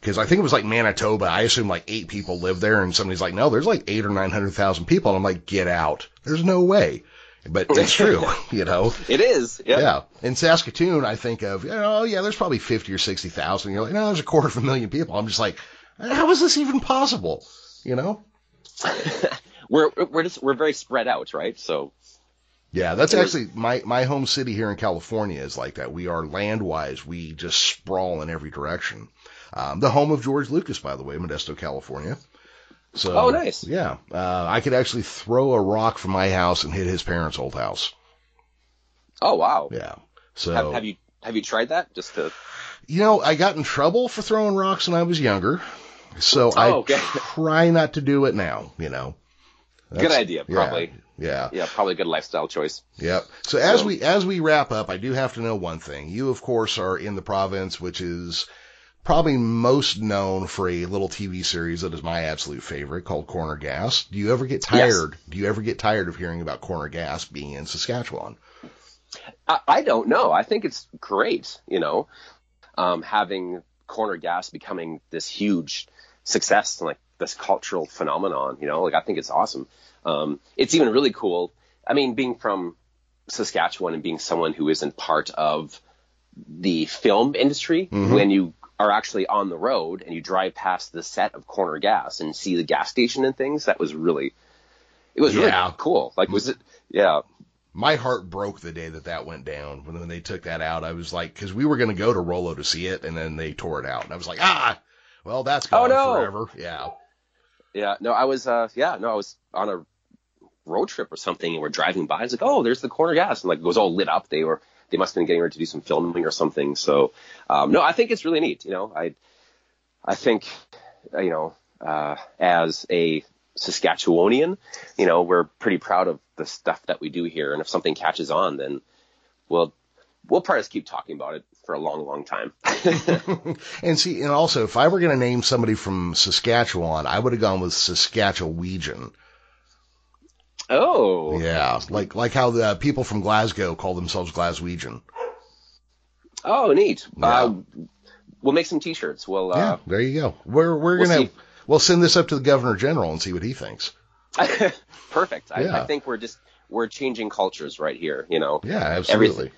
Because I think it was like Manitoba. I assume like eight people live there, and somebody's like, no, there's like eight or nine hundred thousand people. And I'm like, get out. There's no way. But it's true, you know. It is, yeah. Yeah. In Saskatoon, I think of, you know, oh yeah, there's probably fifty or sixty thousand. You're like, no, there's a quarter of a million people. I'm just like, how is this even possible? You know? We're we're just we're very spread out, right? So Yeah, that's actually my my home city here in California is like that. We are land wise, we just sprawl in every direction. Um, the home of George Lucas, by the way, Modesto, California. So, Oh, nice. Yeah, uh, I could actually throw a rock from my house and hit his parents' old house. oh wow, Yeah. So have, have you have you tried that? Just to you know, I got in trouble for throwing rocks when I was younger, so I Oh, okay. try not to do it now. You know. good That's- idea, yeah, probably. Yeah. Yeah, probably a good lifestyle choice. Yep. So as So- we as we wrap up, I do have to know one thing. You, of course, are in the province, which is probably most known for a little TV series that is my absolute favorite called Corner Gas. Do you ever get tired? Do you ever get tired of hearing about Corner Gas being in Saskatchewan? I, I don't know. I think it's great, you know, um, having corner gas becoming this huge success and like this cultural phenomenon, you know, like I think it's awesome. Um, it's even really cool. I mean, being from Saskatchewan and being someone who isn't part of the film industry, when you are actually on the road and you drive past the set of corner gas and see the gas station and things, that was really, it was Yeah. really cool. Like, was it, yeah. My heart broke the day that that went down. When, when they took that out, I was like, because we were going to go to Rouleau to see it, and then they tore it out, and I was like, ah, well, that's Oh, gone no. forever. Yeah. Yeah, no, I was, uh, yeah, no, I was on a road trip or something, and we're driving by. It's like, oh, there's the corner gas, and like it was all lit up. They were, they must have been getting ready to do some filming or something. So, um, no, I think it's really neat. You know, I, I think, uh, you know, uh, as a Saskatchewanian, you know, we're pretty proud of the stuff that we do here, and if something catches on, then we'll, we'll probably just keep talking about it for a long, long time. And see, and also, if I were going to name somebody from Saskatchewan, I would have gone with Saskatchewegian. Oh, Yeah, like like how the people from Glasgow call themselves Glaswegian. oh, neat. Yeah. Uh, we'll make some T-shirts. We'll, uh, yeah, there you go. We're we're we'll gonna see. we'll send this up to the governor general and see what he thinks. Perfect. I, Yeah. I think we're just we're changing cultures right here. You know, Yeah, absolutely.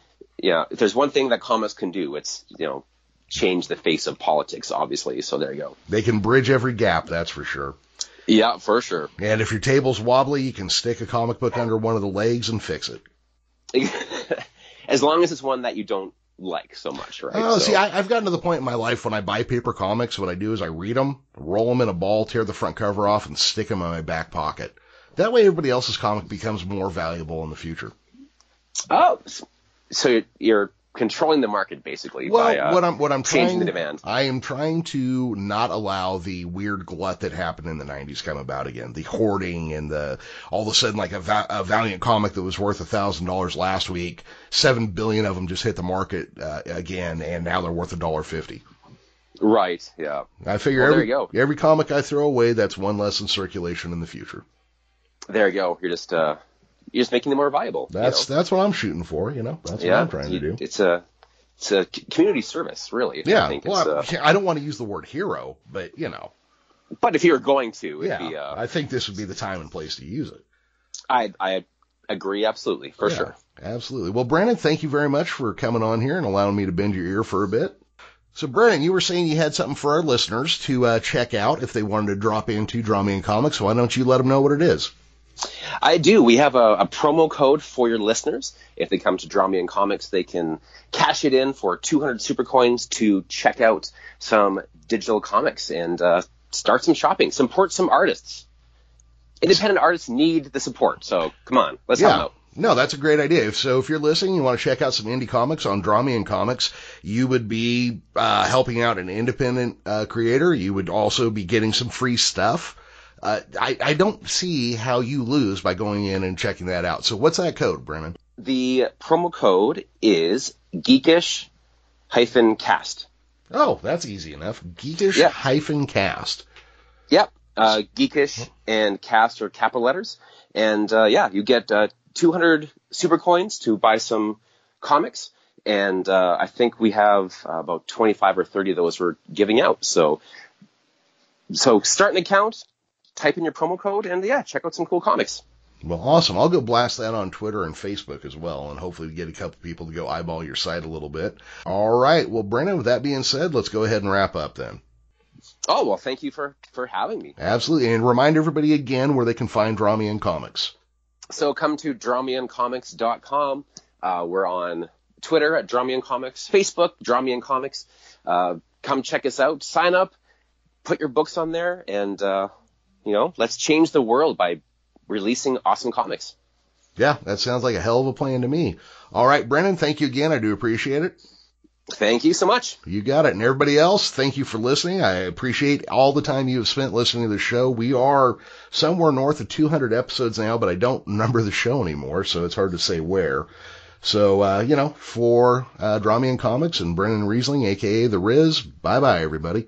Yeah. If there's one thing that comics can do, it's you know change the face of politics. Obviously, so there you go. They can bridge every gap, that's for sure. Yeah, for sure. And if your table's wobbly, you can stick a comic book under one of the legs and fix it. as long as it's one that you don't like so much, right? Oh, So- see, I, I've gotten to the point in my life when I buy paper comics, what I do is I read them, roll them in a ball, tear the front cover off, and stick them in my back pocket. That way, everybody else's comic becomes more valuable in the future. oh, so you're- you're controlling the market basically well, by uh, what I'm what I'm changing trying the demand. I am trying to not allow the weird glut that happened in the 90s come about again. The hoarding and the all of a sudden like a, va- a Valiant comic that was worth a thousand dollars last week, seven billion of them just hit the market uh, again, and now they're worth a dollar fifty. Right. Yeah. I figure Well, every every comic I throw away, that's one less in circulation in the future. There you go. You're just uh, you're just making them more viable. you That's know? that's what I'm shooting for. You know, that's yeah. what I'm trying you- to do. It's a it's a community service, really. I Yeah, think well, it's, uh, I, I don't want to use the word hero, but you know, but if you're going to, it'd yeah, be. Uh, I think this would be the time and place to use it. I I agree absolutely for Yeah, sure. Absolutely. Well, Brandon, thank you very much for coming on here and allowing me to bend your ear for a bit. So, Brandon, you were saying you had something for our listeners to uh, check out if they wanted to drop into Draw Me in Comics. Why don't you let them know what it is? I do. We have a, a promo code for your listeners. If they come to Draw Me in Comics, they can cash it in for 200 super coins to check out some digital comics and uh, start some shopping, support some artists. Independent artists need the support, so come on, let's help them out. No, that's a great idea. So if you're listening, you want to check out some indie comics on Draw Me in Comics, you would be uh, helping out an independent uh, creator. You would also be getting some free stuff. Uh, I, I don't see how you lose by going in and checking that out. So what's that code, Brennan? The promo code is geekish hyphen cast. Oh, that's easy enough. Geekish hyphen cast. Yep. Uh, geekish and cast are capital letters. And uh, yeah, you get uh, 200 super coins to buy some comics. And uh, I think we have uh, about 25 or 30 of those we're giving out. So, so start an account, type in your promo code, and yeah, check out some cool comics. Well, awesome. I'll go blast that on Twitter and Facebook as well, and hopefully get a couple people to go eyeball your site a little bit. All right. Well, Brennan, with that being said, let's go ahead and wrap up then. Oh well, thank you for for having me. Absolutely. And remind everybody again where they can find Draw Me in Comics. So come to drawmeincomics.com. Uh, we're on Twitter at Draw Me in Comics, Facebook, Draw Me in Comics. Uh, come check us out, sign up, put your books on there, and, uh, you know, let's change the world by releasing awesome comics. Yeah, that sounds like a hell of a plan to me. All right, Brennan, thank you again. I do appreciate it. Thank you so much. You got it. And everybody else, thank you for listening. I appreciate all the time you have spent listening to the show. We are somewhere north of 200 episodes now, but I don't number the show anymore, so it's hard to say where. So, uh, you know, for uh, in Comics and Brennan Risling, aka The Riz, bye bye, everybody.